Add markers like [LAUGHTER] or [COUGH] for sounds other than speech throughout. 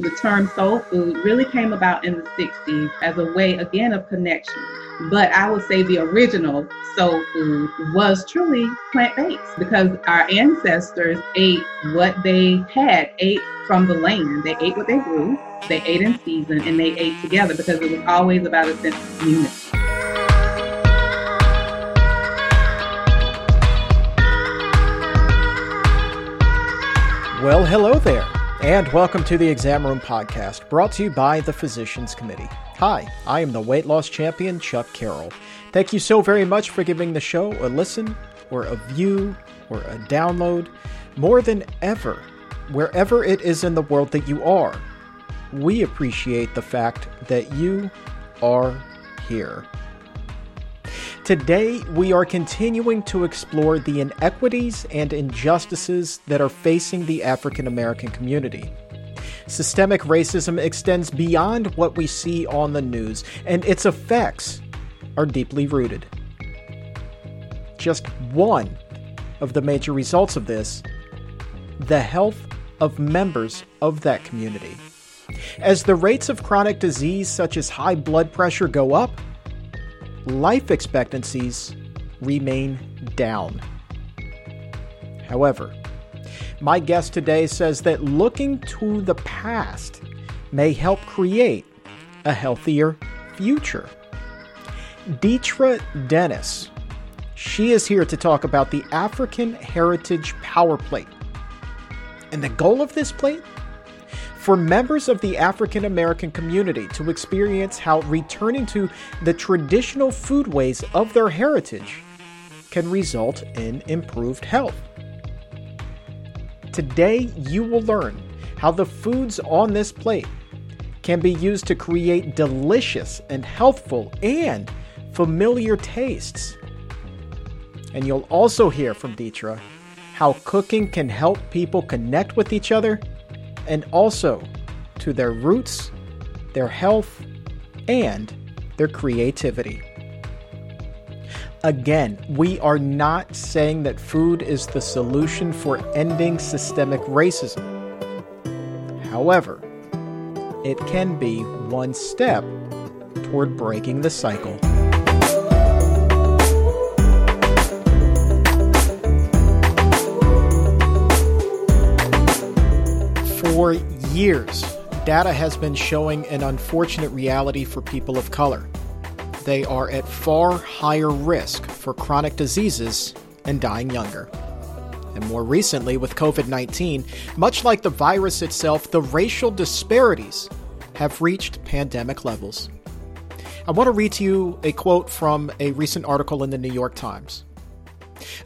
The term soul food really came about in the 60s as a way, again, of connection. But I would say the original soul food was truly plant based because our ancestors ate what they had, ate from the land. They ate what they grew, they ate in season, and they ate together because it was always about a sense of unity. Well, hello there. And welcome to the Exam Room Podcast, brought to you by the Physicians Committee. Hi, I am the weight loss champion, Chuck Carroll. Thank you so very much for giving the show a listen, or a view, or a download. More than ever, wherever it is in the world that you are, we appreciate the fact that you are here. Today, we are continuing to explore the inequities and injustices that are facing the African American community. Systemic racism extends beyond what we see on the news, and its effects are deeply rooted. Just one of the major results of this the health of members of that community. As the rates of chronic disease such as high blood pressure go up, life expectancies remain down. However, my guest today says that looking to the past may help create a healthier future. Deitra Dennis. She is here to talk about the African Heritage Power Plate. And the goal of this plate for members of the African American community to experience how returning to the traditional foodways of their heritage can result in improved health. Today, you will learn how the foods on this plate can be used to create delicious and healthful and familiar tastes. And you'll also hear from Deitra how cooking can help people connect with each other and also to their roots, their health, and their creativity. Again, we are not saying that food is the solution for ending systemic racism. However, it can be one step toward breaking the cycle. For years, data has been showing an unfortunate reality for people of color. They are at far higher risk for chronic diseases and dying younger. And more recently, with COVID 19, much like the virus itself, the racial disparities have reached pandemic levels. I want to read to you a quote from a recent article in the New York Times.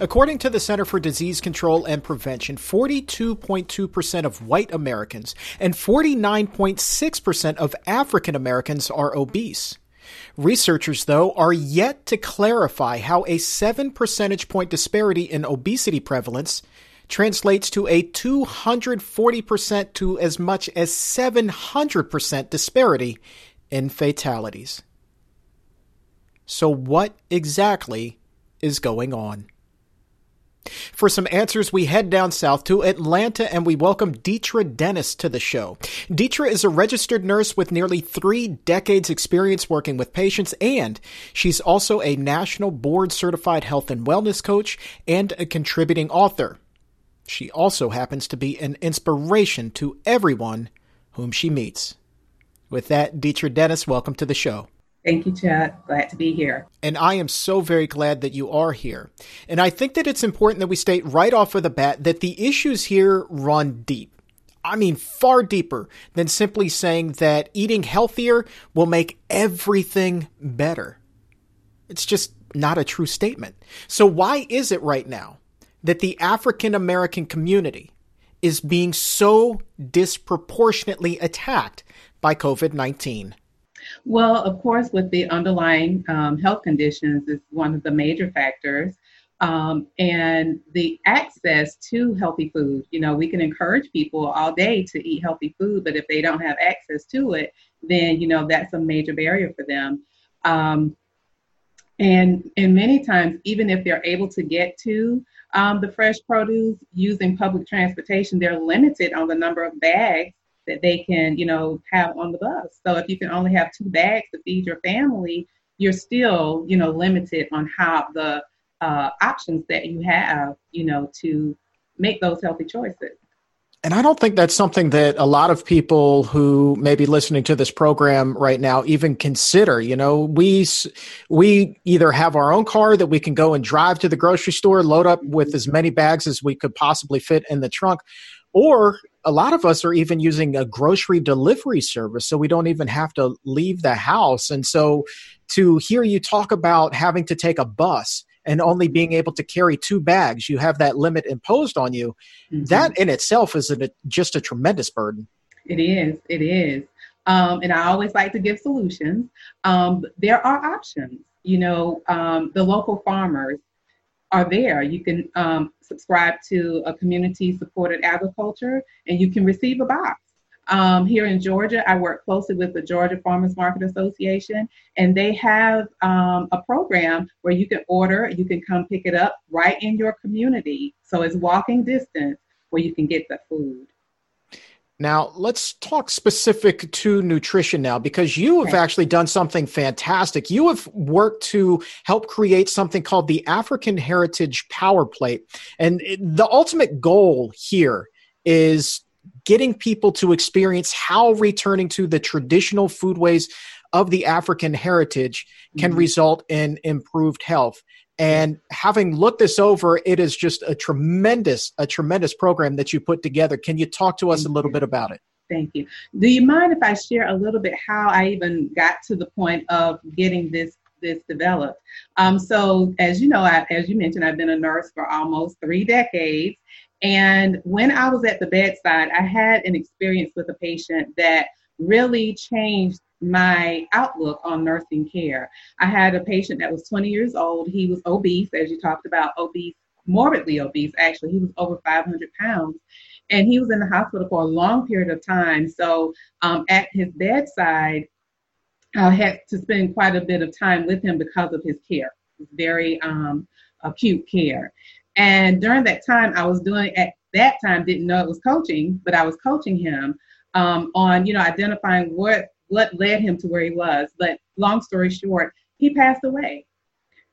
According to the Center for Disease Control and Prevention, 42.2% of white Americans and 49.6% of African Americans are obese. Researchers, though, are yet to clarify how a 7 percentage point disparity in obesity prevalence translates to a 240% to as much as 700% disparity in fatalities. So, what exactly is going on? For some answers, we head down south to Atlanta and we welcome Deitra Dennis to the show. Deitra is a registered nurse with nearly three decades experience working with patients and she's also a national board certified health and wellness coach and a contributing author. She also happens to be an inspiration to everyone whom she meets. With that, Deitra Dennis, welcome to the show. Thank you, Chad. Glad to be here. And I am so very glad that you are here. And I think that it's important that we state right off of the bat that the issues here run deep. I mean, far deeper than simply saying that eating healthier will make everything better. It's just not a true statement. So, why is it right now that the African American community is being so disproportionately attacked by COVID 19? Well, of course, with the underlying um, health conditions is one of the major factors. Um, and the access to healthy food. You know, we can encourage people all day to eat healthy food, but if they don't have access to it, then you know that's a major barrier for them. Um, and and many times, even if they're able to get to um, the fresh produce using public transportation, they're limited on the number of bags that they can, you know, have on the bus. So if you can only have two bags to feed your family, you're still, you know, limited on how the uh, options that you have, you know, to make those healthy choices. And I don't think that's something that a lot of people who may be listening to this program right now even consider. You know, we we either have our own car that we can go and drive to the grocery store, load up with as many bags as we could possibly fit in the trunk, or a lot of us are even using a grocery delivery service so we don't even have to leave the house. And so to hear you talk about having to take a bus and only being able to carry two bags, you have that limit imposed on you. Mm-hmm. That in itself is a, just a tremendous burden. It is. It is. Um, and I always like to give solutions. Um, there are options. You know, um, the local farmers are there. You can um, subscribe to a community supported agriculture and you can receive a box. Um, here in Georgia, I work closely with the Georgia Farmers Market Association, and they have um, a program where you can order, you can come pick it up right in your community. So it's walking distance where you can get the food. Now, let's talk specific to nutrition now because you have actually done something fantastic. You have worked to help create something called the African Heritage Power Plate. And the ultimate goal here is getting people to experience how returning to the traditional foodways of the African heritage can mm-hmm. result in improved health. And having looked this over, it is just a tremendous, a tremendous program that you put together. Can you talk to us Thank a little you. bit about it? Thank you. Do you mind if I share a little bit how I even got to the point of getting this this developed? Um, so, as you know, I, as you mentioned, I've been a nurse for almost three decades, and when I was at the bedside, I had an experience with a patient that really changed my outlook on nursing care. I had a patient that was 20 years old. He was obese, as you talked about, obese, morbidly obese, actually. He was over 500 pounds. And he was in the hospital for a long period of time. So um, at his bedside, I had to spend quite a bit of time with him because of his care. Very um, acute care. And during that time, I was doing at that time didn't know it was coaching, but I was coaching him um, on you know identifying what what led him to where he was. But long story short, he passed away,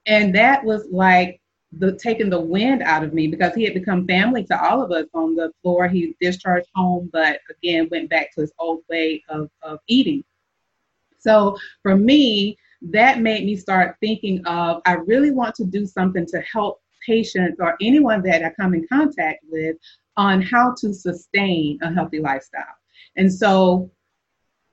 and that was like the taking the wind out of me because he had become family to all of us on the floor. He discharged home, but again went back to his old way of, of eating. So for me, that made me start thinking of I really want to do something to help patients or anyone that I come in contact with on how to sustain a healthy lifestyle. And so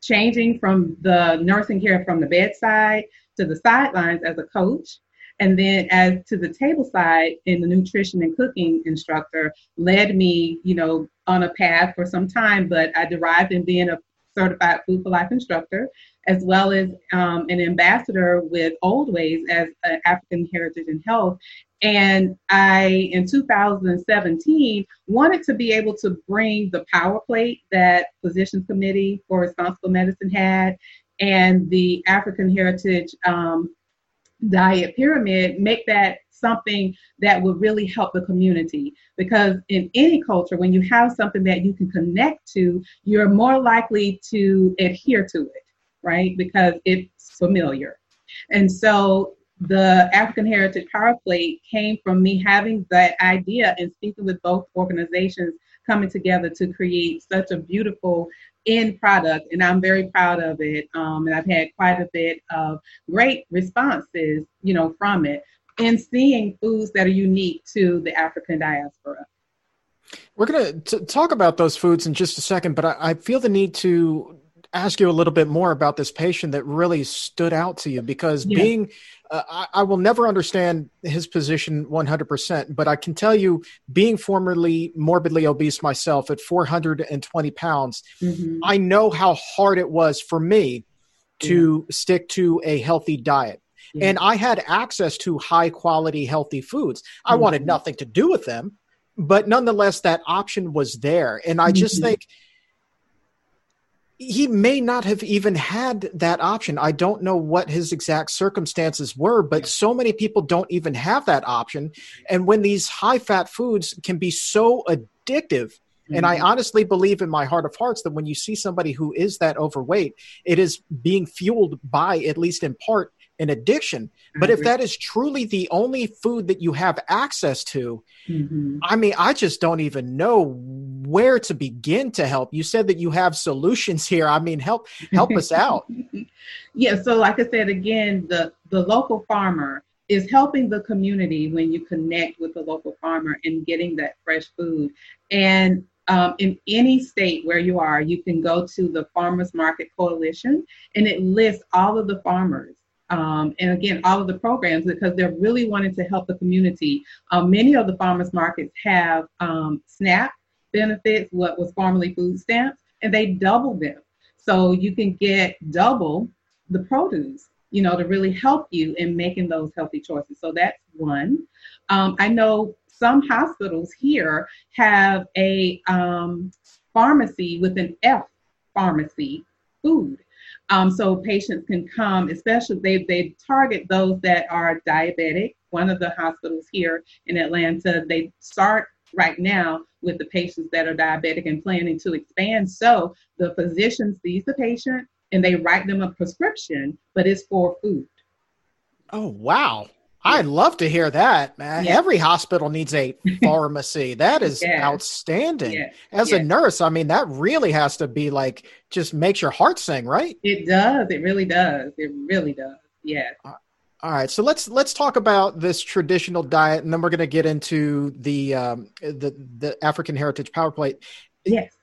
changing from the nursing care from the bedside to the sidelines as a coach. And then as to the table side in the nutrition and cooking instructor led me you know on a path for some time but i derived in being a certified food for life instructor as well as um, an ambassador with Oldways as african heritage and health. And I, in 2017, wanted to be able to bring the power plate that Physicians Committee for Responsible Medicine had and the African Heritage um, Diet Pyramid, make that something that would really help the community. Because in any culture, when you have something that you can connect to, you're more likely to adhere to it, right? Because it's familiar. And so the African Heritage Power Plate came from me having that idea and speaking with both organizations coming together to create such a beautiful end product. And I'm very proud of it. Um, and I've had quite a bit of great responses, you know, from it and seeing foods that are unique to the African diaspora. We're going to talk about those foods in just a second, but I, I feel the need to ask you a little bit more about this patient that really stood out to you because yeah. being uh, I, I, will never understand his position 100% but i can tell you being formerly morbidly obese myself at 420 pounds mm-hmm. i know how hard it was for me to yeah. stick to a healthy diet yeah. and i had access to high quality healthy foods i mm-hmm. wanted nothing to do with them but nonetheless that option was there and i just mm-hmm. think he may not have even had that option. I don't know what his exact circumstances were, but so many people don't even have that option. And when these high fat foods can be so addictive, Mm-hmm. And I mm-hmm. honestly believe in my heart of hearts that when you see somebody who is that overweight, it is being fueled by, at least in part, an addiction. But if that is truly the only food that you have access to, mm-hmm. I mean, I just don't even know where to begin to help. You said that you have solutions here. I mean, help help us out. [LAUGHS] yeah, so like I said again, the the local farmer is helping the community when you connect with the local farmer and getting that fresh food. And um, in any state where you are, you can go to the Farmers Market Coalition and it lists all of the farmers um, and again, all of the programs because they're really wanting to help the community. Um, many of the farmers markets have um, SNAP benefits, what was formerly food stamps, and they double them. So you can get double the produce, you know, to really help you in making those healthy choices. So that's one. Um, I know some hospitals here have a um, pharmacy with an F pharmacy food. Um, so patients can come, especially they, they target those that are diabetic. One of the hospitals here in Atlanta, they start right now with the patients that are diabetic and planning to expand. So the physician sees the patient and they write them a prescription, but it's for food. Oh, wow. I'd love to hear that, man. Yeah. Every hospital needs a [LAUGHS] pharmacy. that is yeah. outstanding. Yeah. As a nurse, I mean, that really has to be like just makes your heart sing, right? It does. It really does. It really does. Yeah. Uh, all right, so let's let's talk about this traditional diet, and then we're going to get into the um, the the African Heritage Power Plate. Yes,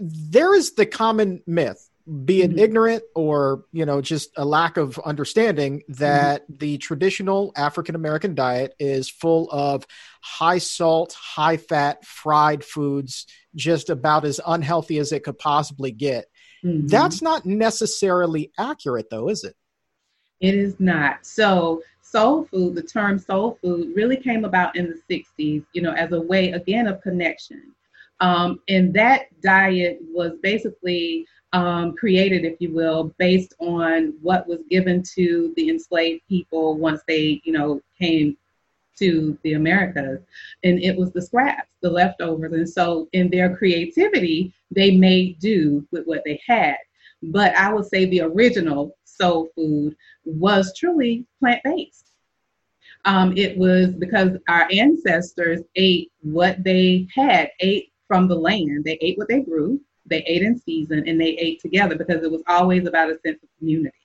there is the common myth be it mm-hmm. ignorant or you know just a lack of understanding that mm-hmm. the traditional african american diet is full of high salt high fat fried foods just about as unhealthy as it could possibly get mm-hmm. that's not necessarily accurate though is it it is not so soul food the term soul food really came about in the 60s you know as a way again of connection um, and that diet was basically um, created, if you will, based on what was given to the enslaved people once they, you know, came to the Americas. And it was the scraps, the leftovers. And so in their creativity, they made do with what they had. But I would say the original soul food was truly plant based. Um, it was because our ancestors ate what they had, ate from the land, they ate what they grew they ate in season and they ate together because it was always about a sense of community.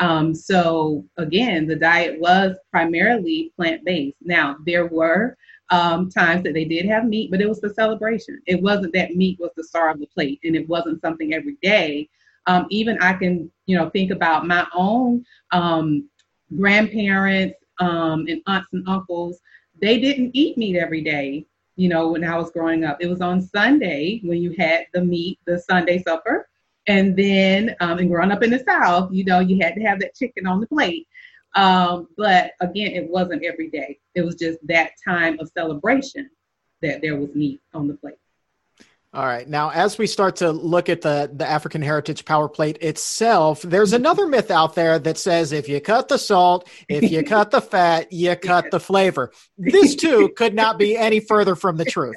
Um, so again, the diet was primarily plant based. Now there were um, times that they did have meat, but it was for celebration. It wasn't that meat was the star of the plate, and it wasn't something every day. Um, even I can, you know, think about my own um, grandparents um, and aunts and uncles. They didn't eat meat every day you know, when I was growing up. It was on Sunday when you had the meat, the Sunday supper. And then, um, and growing up in the South, you know, you had to have that chicken on the plate. Um, but again, it wasn't every day. It was just that time of celebration that there was meat on the plate. All right. Now, as we start to look at the, the African Heritage Power Plate itself, there's another myth out there that says if you cut the salt, if you cut the fat, you [LAUGHS] cut the flavor. This, too, could not be any further from the truth,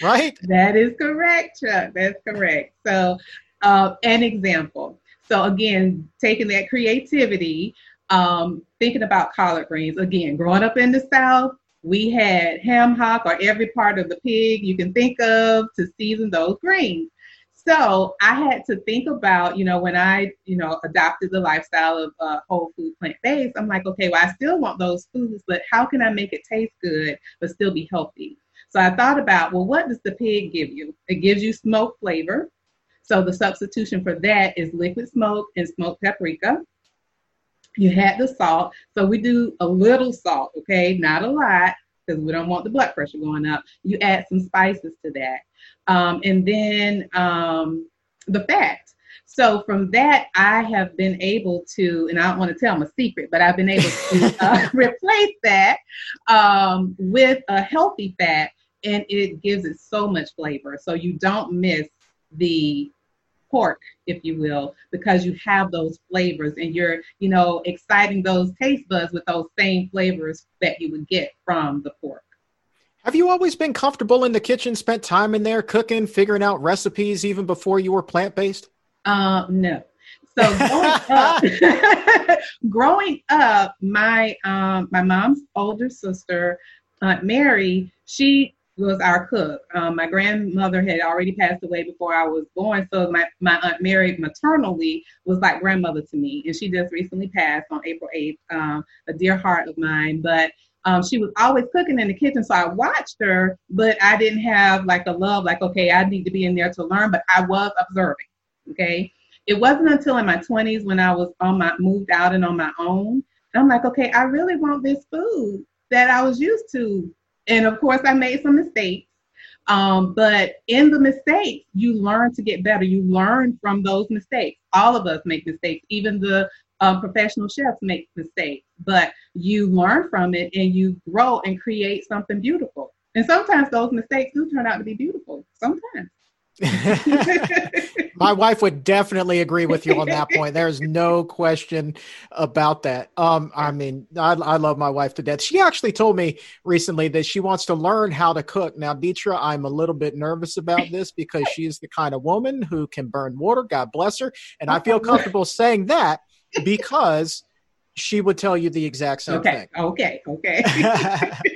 right? That is correct, Chuck. That's correct. So, uh, an example. So, again, taking that creativity, um, thinking about collard greens, again, growing up in the South, we had ham hock or every part of the pig you can think of to season those greens. So I had to think about, you know, when I, you know, adopted the lifestyle of uh, whole food plant based, I'm like, okay, well, I still want those foods, but how can I make it taste good but still be healthy? So I thought about, well, what does the pig give you? It gives you smoke flavor. So the substitution for that is liquid smoke and smoked paprika. You had the salt. So we do a little salt, okay? Not a lot because we don't want the blood pressure going up. You add some spices to that. Um, and then um, the fat. So from that, I have been able to, and I don't want to tell them a secret, but I've been able to [LAUGHS] uh, replace that um, with a healthy fat, and it gives it so much flavor. So you don't miss the pork, if you will, because you have those flavors and you're, you know, exciting those taste buds with those same flavors that you would get from the pork. Have you always been comfortable in the kitchen, spent time in there cooking, figuring out recipes even before you were plant based? Uh, no. So growing [LAUGHS] up, [LAUGHS] growing up, my um, my mom's older sister, Aunt Mary, she was our cook. Um, my grandmother had already passed away before I was born, so my, my aunt Mary maternally was like grandmother to me, and she just recently passed on April 8th, um, a dear heart of mine. But um, she was always cooking in the kitchen, so I watched her, but I didn't have like a love, like, okay, I need to be in there to learn, but I was observing, okay? It wasn't until in my 20s when I was on my, moved out and on my own, I'm like, okay, I really want this food that I was used to and of course, I made some mistakes. Um, but in the mistakes, you learn to get better. You learn from those mistakes. All of us make mistakes. Even the uh, professional chefs make mistakes, but you learn from it and you grow and create something beautiful. And sometimes those mistakes do turn out to be beautiful. Sometimes. [LAUGHS] My wife would definitely agree with you on that point. There's no question about that. Um, I mean, I, I, love my wife to death. She actually told me recently that she wants to learn how to cook. Now, Deitra, I'm a little bit nervous about this because she is the kind of woman who can burn water. God bless her. And I feel comfortable saying that because she would tell you the exact same okay, thing. Okay, okay, okay, [LAUGHS] [LAUGHS]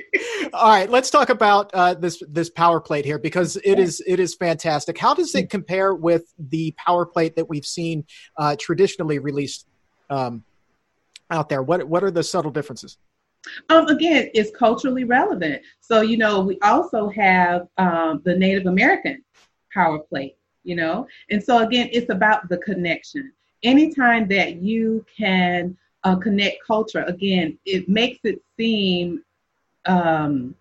All right, let's talk about uh, this this power plate here because it is it is fantastic. How does it compare with the power plate that we've seen uh, traditionally released um, out there? What what are the subtle differences? Um, again, it's culturally relevant. So you know, we also have um, the Native American power plate. You know, and so again, it's about the connection. Anytime that you can uh, connect culture, again, it makes it seem um,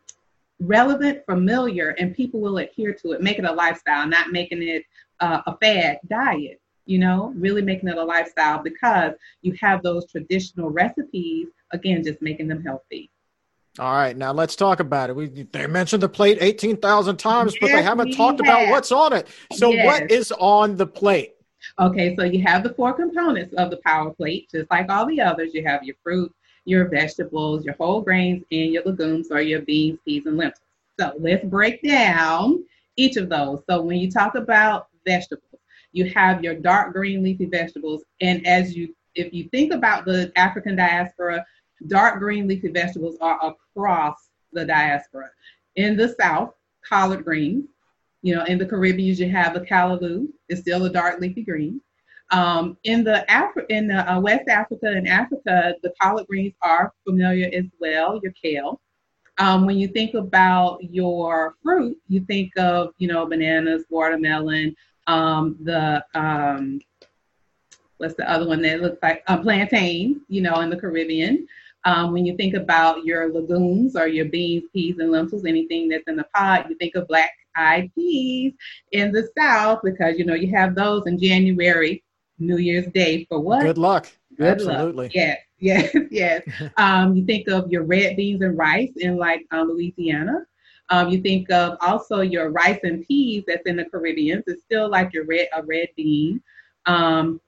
relevant, familiar, and people will adhere to it. Make it a lifestyle, not making it uh, a fad diet. You know, really making it a lifestyle because you have those traditional recipes. Again, just making them healthy. All right, now let's talk about it. We they mentioned the plate eighteen thousand times, yes, but they haven't talked have. about what's on it. So, yes. what is on the plate? Okay, so you have the four components of the power plate, just like all the others. You have your fruit, your vegetables, your whole grains, and your legumes or your beans, peas, and lentils. So let's break down each of those. So when you talk about vegetables, you have your dark green leafy vegetables, and as you if you think about the African diaspora, dark green leafy vegetables are across the diaspora. In the South, collard greens, you know, in the Caribbean, you have the callaloo. It's still a dark leafy green. Um, in the Afri- in the uh, West Africa and Africa, the collard greens are familiar as well. Your kale. Um, when you think about your fruit, you think of you know bananas, watermelon, um, the um, what's the other one that looks like a uh, plantain, you know, in the Caribbean. Um, when you think about your legumes or your beans, peas, and lentils, anything that's in the pot, you think of black eyed peas in the South because you know you have those in January, New Year's Day for what? Good luck. Good Absolutely. Luck. Yes, [LAUGHS] yes, yes. um, you think of your red beans and rice in like uh, Louisiana. Um, you think of also your rice and peas that's in the Caribbean. It's still like your red a red bean. Um,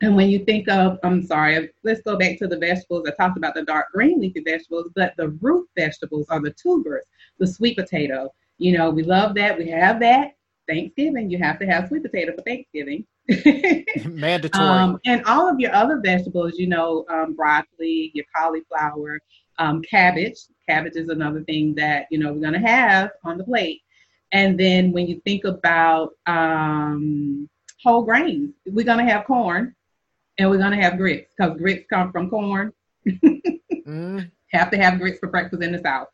and when you think of, I'm sorry, let's go back to the vegetables. I talked about the dark green leafy vegetables, but the root vegetables are the tubers, the sweet potato. You know, we love that. We have that. Thanksgiving, you have to have sweet potato for Thanksgiving. [LAUGHS] [LAUGHS] Mandatory. Um, and all of your other vegetables, you know, um, broccoli, your cauliflower, um, cabbage. Cabbage is another thing that, you know, we're going to have on the plate. And then when you think about um, whole grains, we're going to have corn and we're going to have grits because grits come from corn. [LAUGHS] mm. Have to have grits for breakfast in the South.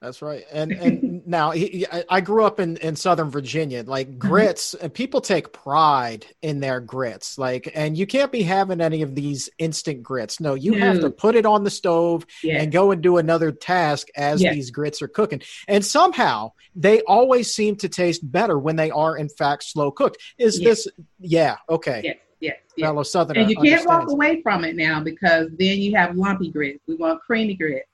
That's right. And and [LAUGHS] now he, I grew up in, in Southern Virginia. Like mm-hmm. grits, and people take pride in their grits. Like, and you can't be having any of these instant grits. No, you have to put it on the stove yes. and go and do another task as yes. these grits are cooking. And somehow they always seem to taste better when they are in fact slow cooked. Is yes. this? Yeah. Okay. Yes. Yes, yes. Fellow Southern, and you can't walk away from it now because then you have lumpy grits. We want creamy grits.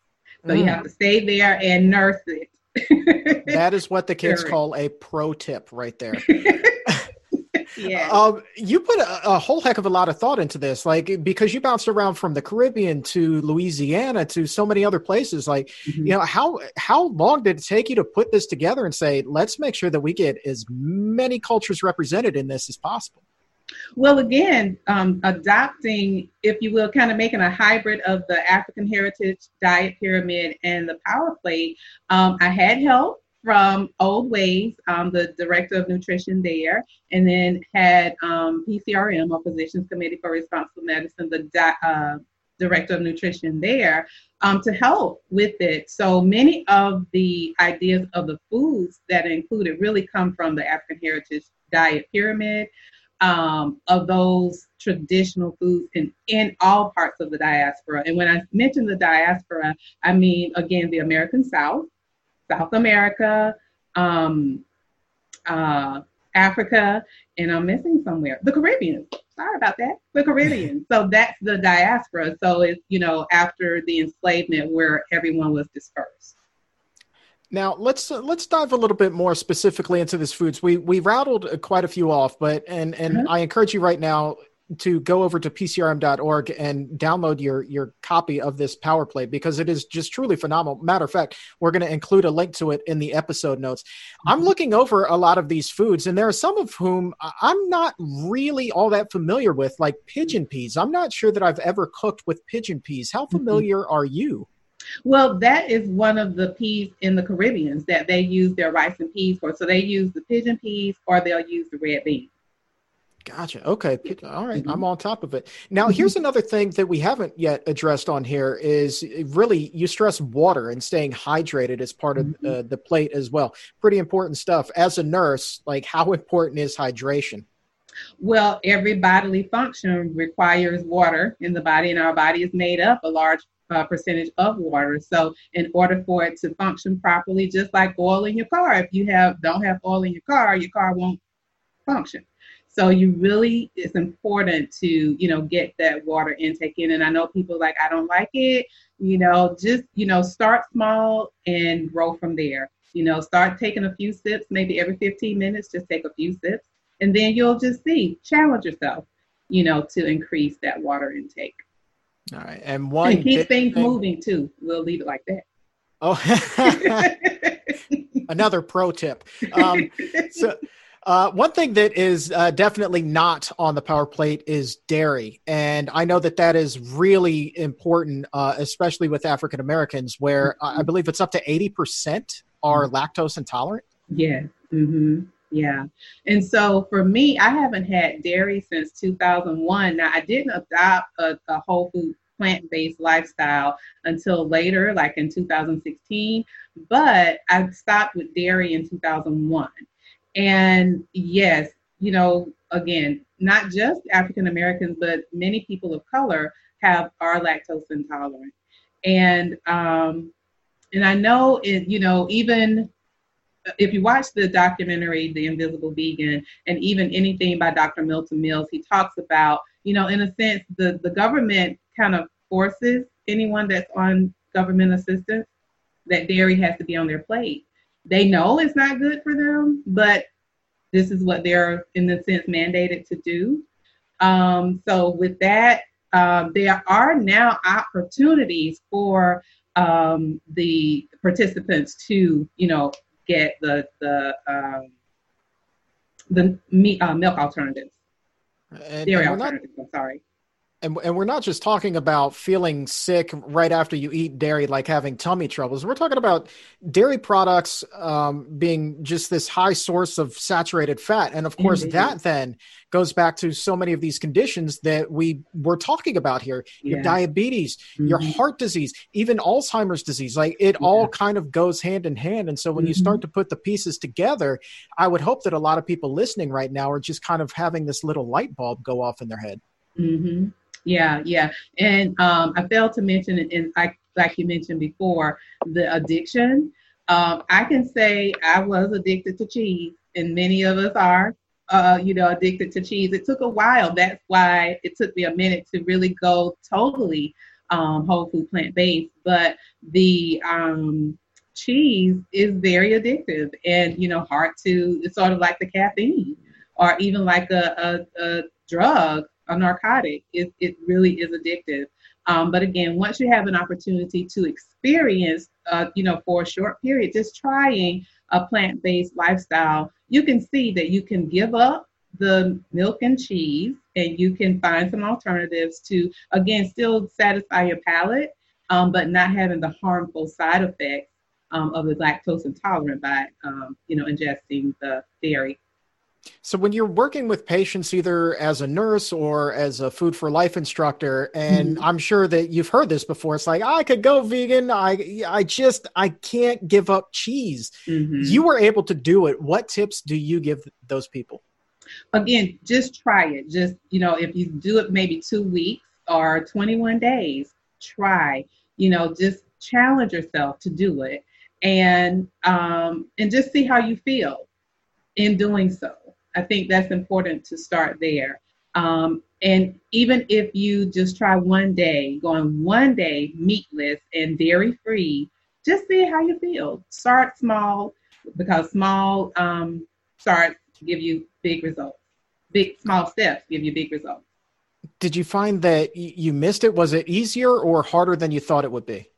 So mm. you have to stay there and nurse it. [LAUGHS] that is what the kids call a pro tip right there. [LAUGHS] yeah. Um, you put a, a, whole heck of a lot of thought into this, like because you bounced around from the Caribbean to Louisiana to so many other places. Like, mm-hmm. you know, how how long did it take you to put this together and say, let's make sure that we get as many cultures represented in this as possible? Well, again, um, adopting, if you will, kind of making a hybrid of the African Heritage Diet Pyramid and the Power Plate. Um, I had help from Oldways, um, the director of nutrition there, and then had um, PCRM, or Physicians Committee for Responsible Medicine, the di- uh, director of nutrition there, um, to help with it. So many of the ideas of the foods that are included really come from the African Heritage Diet Pyramid. Um, of those traditional foods in, in all parts of the diaspora. And when I mention the diaspora, I mean, again, the American South, South America, um, uh, Africa, and I'm missing somewhere. The Caribbean. Sorry about that. The Caribbean. [LAUGHS] so that's the diaspora. So it's, you know, after the enslavement where everyone was dispersed. Now let's uh, let's dive a little bit more specifically into this foods. We we rattled quite a few off, but and and mm-hmm. I encourage you right now to go over to pcrm.org and download your your copy of this power play because it is just truly phenomenal matter of fact we're going to include a link to it in the episode notes i'm mm-hmm. looking over a lot of these foods and there are some of whom i'm not really all that familiar with like pigeon peas i'm not sure that i've ever cooked with pigeon peas how mm-hmm. familiar mm-hmm. are you well, that is one of the peas in the Caribbeans that they use their rice and peas for. So they use the pigeon peas or they'll use the red beans. Gotcha. Okay. All right. mm-hmm. I'm on top of it. Now, here's mm-hmm. another thing that we haven't yet addressed on here is really you stress water and staying hydrated as part of mm-hmm. uh, the plate as well. Pretty important stuff. As a nurse, like how important is hydration? Well, every bodily function requires water in the body, and our body is made up a large uh, percentage of water. So, in order for it to function properly, just like oil in your car, if you have don't have oil in your car, your car won't function. So you really, it's important to, you know, get that water intake in. And I know people like, I don't like it, you know, just, you know, start small and grow from there. You know, start taking a few sips, maybe every 15 minutes, just take a few sips. And then you'll just see, challenge yourself, you know, to increase that water intake. All right. And one and keep things thing... moving too. We'll leave it like that. Oh, [LAUGHS] another pro tip. Um, so, uh, one thing that is uh, definitely not on the power plate is dairy, and I know that that is really important, uh, especially with African Americans, where I believe it's up to eighty percent are mm-hmm. lactose intolerant. Yeah. Mm-hmm. Yeah. And so for me, I haven't had dairy since 2001. Now, I didn't adopt a, a whole food plant based lifestyle until later, like in 2016, but I stopped with dairy in 2001. And yes, you know, again, not just African Americans, but many people of color have are lactose intolerant. And um, and I know it, you know, even if you watch the documentary The Invisible Vegan and even anything by Dr. Milton Mills, he talks about, you know, in a sense, the, the government kind of forces anyone that's on government assistance that dairy has to be on their plate they know it's not good for them, but this is what they're, in the sense, mandated to do. Um, so, with that, uh, there are now opportunities for um, the participants to, you know, get the the um, the meat, uh, milk alternatives, and, dairy alternatives. Not, I'm sorry and, and we're not just talking about feeling sick right after you eat dairy, like having tummy troubles. We're talking about dairy products um, being just this high source of saturated fat. And of course, mm-hmm. that then goes back to so many of these conditions that we were talking about here your diabetes, mm-hmm. your heart disease, even Alzheimer's disease. Like it yeah. all kind of goes hand in hand. And so when mm-hmm. you start to put the pieces together, I would hope that a lot of people listening right now are just kind of having this little light bulb go off in their head. Yeah, yeah. And um, I failed to mention, it. and like, like you mentioned before, the addiction. Um, I can say I was addicted to cheese, and many of us are, uh, you know, addicted to cheese. It took a while. That's why it took me a minute to really go totally um, whole food plant based. But the um, cheese is very addictive, and you know, hard to. It's sort of like the caffeine. or even like a, a, a drug, a narcotic. It, it really is addictive. Um, but again, once you have an opportunity to experience, uh, you know, for a short period, just trying a plant-based lifestyle, you can see that you can give up the milk and cheese and you can find some alternatives to, again, still satisfy your palate, um, but not having the harmful side effects um, of the lactose intolerant by, um, you know, ingesting the dairy so when you're working with patients either as a nurse or as a food for life instructor and mm-hmm. I'm sure that you've heard this before it's like I could go vegan I I just I can't give up cheese. Mm-hmm. You were able to do it. What tips do you give those people? Again, just try it. Just, you know, if you do it maybe 2 weeks or 21 days, try. You know, just challenge yourself to do it and um and just see how you feel in doing so I think that's important to start there. Um, and even if you just try one day, going one day meatless and dairy free, just see how you feel. Start small because small um, starts give you big results. Big small steps give you big results. Did you find that you missed it? Was it easier or harder than you thought it would be?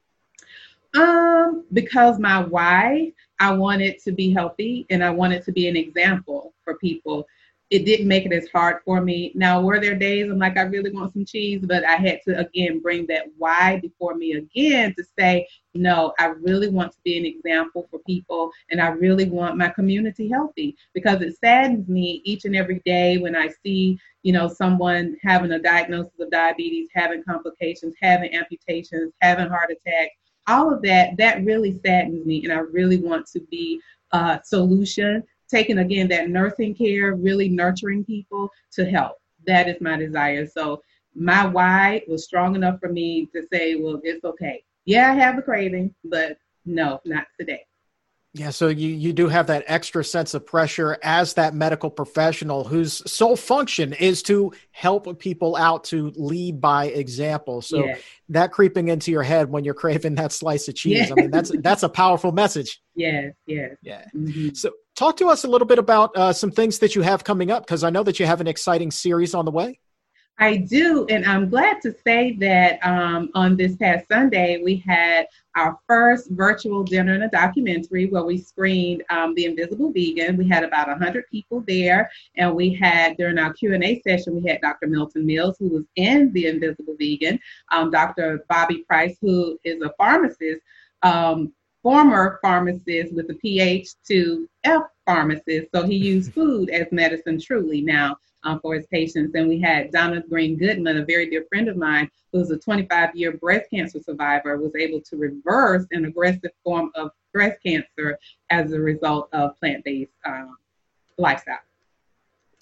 Um, because my why, I wanted to be healthy and I wanted to be an example for people. It didn't make it as hard for me. Now, were there days I'm like, I really want some cheese, but I had to again bring that why before me again to say, no, I really want to be an example for people and I really want my community healthy because it saddens me each and every day when I see, you know, someone having a diagnosis of diabetes, having complications, having amputations, having heart attacks all of that, that really saddens me. And I really want to be a solution, taking again that nursing care, really nurturing people to help. That is my desire. So my why was strong enough for me to say, well, it's okay. Yeah, I have a craving, but no, not today. Yeah, so you you do have that extra sense of pressure as that medical professional whose sole function is to help people out to lead by example. So yeah. that creeping into your head when you're craving that slice of cheese, yeah. I mean that's that's a powerful message. Yes, yes. Yeah. Mm-hmm. So talk to us a little bit about uh, some things that you have coming up because I know that you have an exciting series on the way. I do, and I'm glad to say that um, on this past Sunday we had our first virtual dinner and a documentary where we screened um, the Invisible Vegan. We had about 100 people there, and we had during our Q&A session we had Dr. Milton Mills, who was in the Invisible Vegan, um, Dr. Bobby Price, who is a pharmacist. Um, former pharmacist with a PH to F pharmacist, so he used [LAUGHS] food as medicine truly. Now, um, for his patients. And we had Donna Green Goodman, a very dear friend of mine, who's a 25 year breast cancer survivor, was able to reverse an aggressive form of breast cancer as a result of plant based um, lifestyle.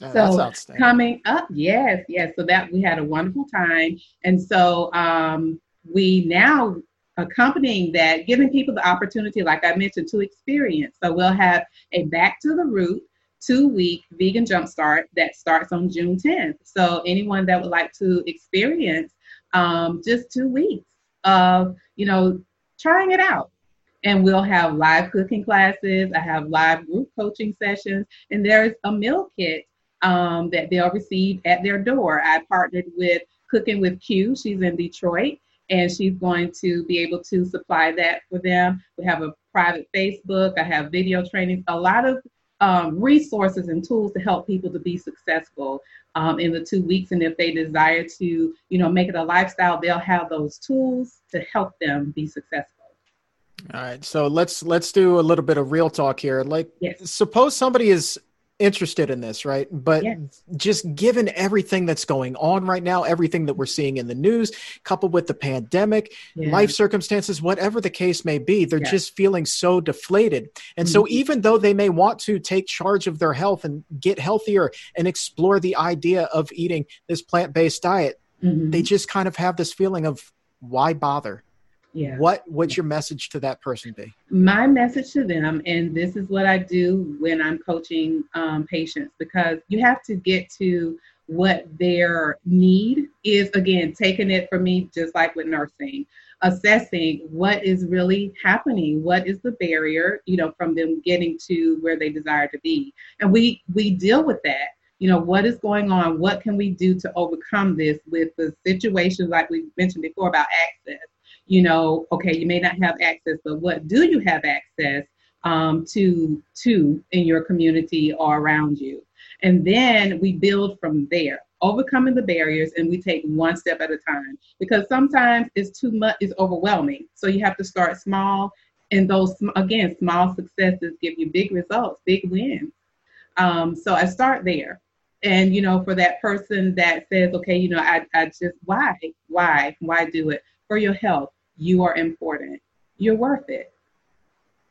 Oh, so coming up, yes, yes. So that we had a wonderful time, and so um, we now accompanying that, giving people the opportunity, like I mentioned, to experience. So we'll have a back to the root two week vegan jumpstart that starts on June 10th. So anyone that would like to experience um, just two weeks of, you know, trying it out. And we'll have live cooking classes. I have live group coaching sessions, and there's a meal kit um, that they'll receive at their door. I partnered with Cooking with Q. She's in Detroit, and she's going to be able to supply that for them. We have a private Facebook. I have video trainings. A lot of um, resources and tools to help people to be successful um, in the two weeks. And if they desire to, you know, make it a lifestyle, they'll have those tools to help them be successful. All right, so let's let's do a little bit of real talk here. Like, yes. suppose somebody is interested in this, right? But yes. just given everything that's going on right now, everything that we're seeing in the news, coupled with the pandemic, yeah. life circumstances, whatever the case may be, they're yeah. just feeling so deflated. And mm-hmm. so, even though they may want to take charge of their health and get healthier and explore the idea of eating this plant based diet, mm-hmm. they just kind of have this feeling of why bother? Yeah. what would your message to that person be my message to them and this is what i do when i'm coaching um, patients because you have to get to what their need is again taking it for me just like with nursing assessing what is really happening what is the barrier you know from them getting to where they desire to be and we we deal with that You know, what is going on? What can we do to overcome this with the situations like we mentioned before about access? You know, okay, you may not have access, but what do you have access um, to to in your community or around you? And then we build from there overcoming the barriers and we take one step at a time because sometimes it's too much it's overwhelming. So you have to start small and those again small successes give you big results big wins. Um, so i start there. And you know for that person that says okay you know i, I just why why why do it? For your health you are important you're worth it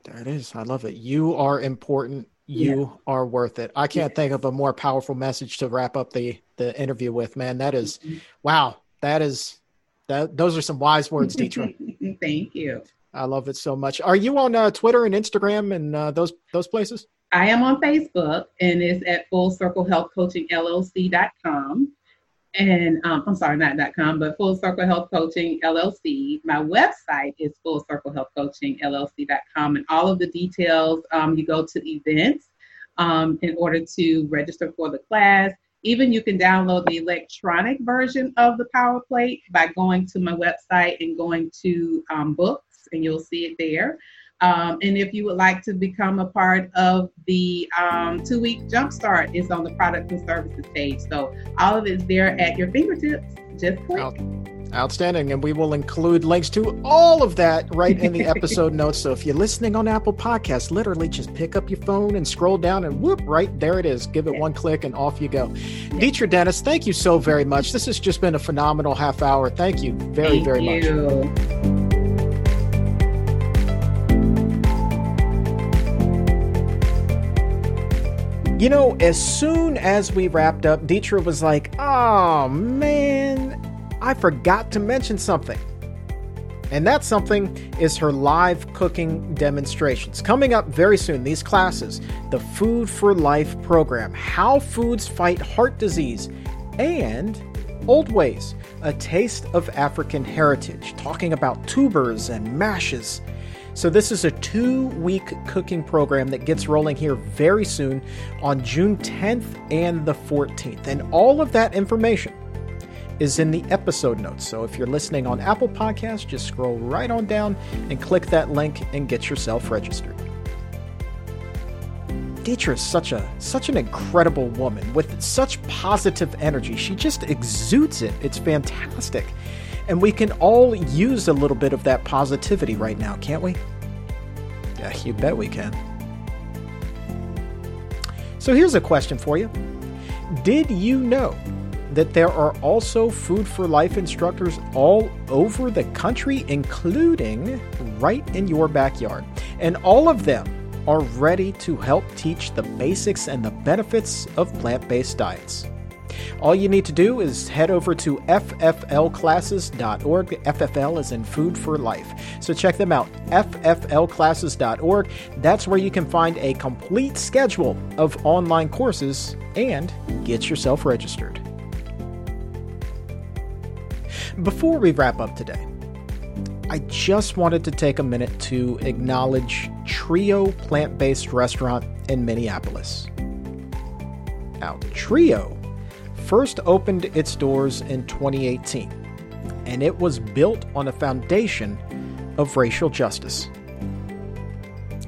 there it is i love it you are important you yeah. are worth it. I can't think of a more powerful message to wrap up the the interview with, man. That is, mm-hmm. wow. That is, that those are some wise words, Deitra. [LAUGHS] Thank you. I love it so much. Are you on uh, Twitter and Instagram and uh, those those places? I am on Facebook and it's at Full Circle Health Coaching LLC.com. And um, I'm sorry, not .com, but Full Circle Health Coaching LLC. My website is Full Circle Health Coaching LLC.com, and all of the details. Um, you go to events um, in order to register for the class. Even you can download the electronic version of the Power Plate by going to my website and going to um, books, and you'll see it there. Um, and if you would like to become a part of the um, two week jumpstart, it's on the products and services page. So all of it's there at your fingertips. Just click. Out- outstanding. And we will include links to all of that right in the [LAUGHS] episode notes. So if you're listening on Apple Podcasts, literally just pick up your phone and scroll down and whoop, right there it is. Give it one click and off you go. Yeah. Deitra Dennis, thank you so very much. This has just been a phenomenal half hour. Thank you very, thank very you. much. You know, as soon as we wrapped up, Deitra was like, oh man, I forgot to mention something. And that something is her live cooking demonstrations. Coming up very soon, these classes the Food for Life program, How Foods Fight Heart Disease, and Oldways, a taste of African heritage, talking about tubers and mashes so, this is a two week cooking program that gets rolling here very soon on June 10th and the 14th. And all of that information is in the episode notes. So, if you're listening on Apple Podcasts, just scroll right on down and click that link and get yourself registered. Deitra is such a such an incredible woman with such positive energy. She just exudes it. It's fantastic. And we can all use a little bit of that positivity right now, can't we? Yeah, you bet we can. So here's a question for you Did you know that there are also Food for Life instructors all over the country, including right in your backyard? And all of them are ready to help teach the basics and the benefits of plant based diets. All you need to do is head over to fflclasses.org. FFL is in Food for Life. So check them out, fflclasses.org. That's where you can find a complete schedule of online courses and get yourself registered. Before we wrap up today, I just wanted to take a minute to acknowledge Trio Plant Based Restaurant in Minneapolis. Now, Trio first opened its doors in 2018, and it was built on a foundation of racial justice.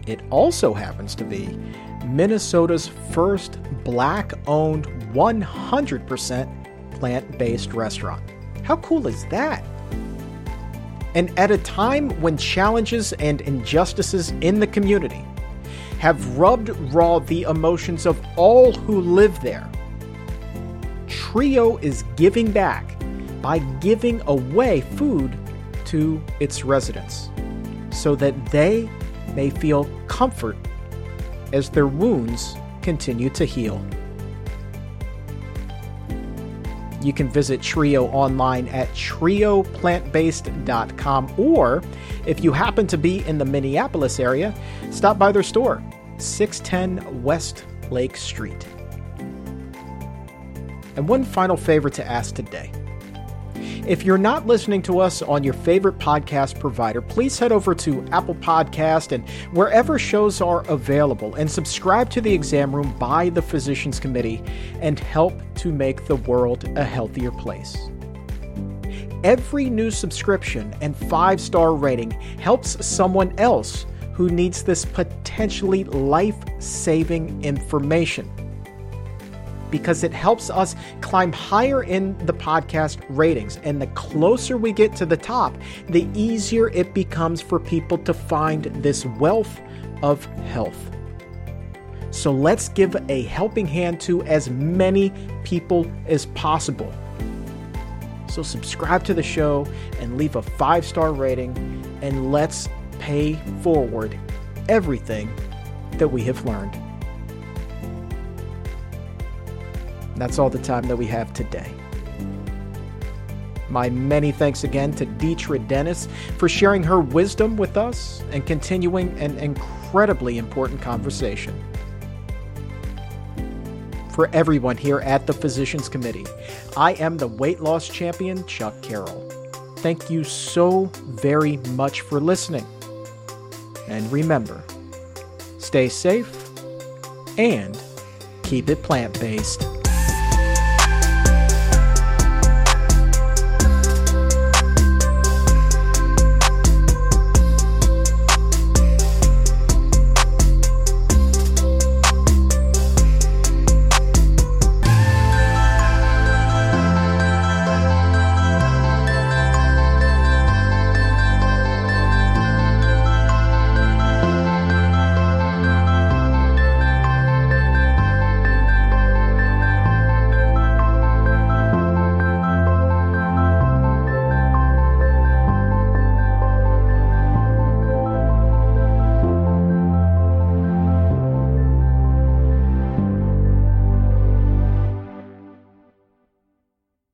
It also happens to be Minnesota's first black owned 100% plant based restaurant. How cool is that? And at a time when challenges and injustices in the community have rubbed raw the emotions of all who live there, Trio is giving back by giving away food to its residents so that they may feel comfort as their wounds continue to heal. You can visit Trio online at trioplantbased.com or if you happen to be in the Minneapolis area, stop by their store, 610 West Lake Street. And one final favor to ask today. If you're not listening to us on your favorite podcast provider, please head over to Apple Podcast and wherever shows are available and subscribe to the Exam Room by the Physicians Committee and help to make the world a healthier place. Every new subscription and five star rating helps someone else who needs this potentially life saving information because it helps us climb higher in the podcast ratings. And the closer we get to the top, the easier it becomes for people to find this wealth of health. So let's give a helping hand to as many people as possible. So subscribe to the show and leave a five star rating, and let's pay forward everything that we have learned. That's all the time that we have today. My many thanks again to Deitra Dennis for sharing her wisdom with us and continuing an incredibly important conversation. For everyone here at the Physicians Committee, I am the weight loss champion, Chuck Carroll. Thank you so very much for listening. And remember, stay safe and keep it plant based.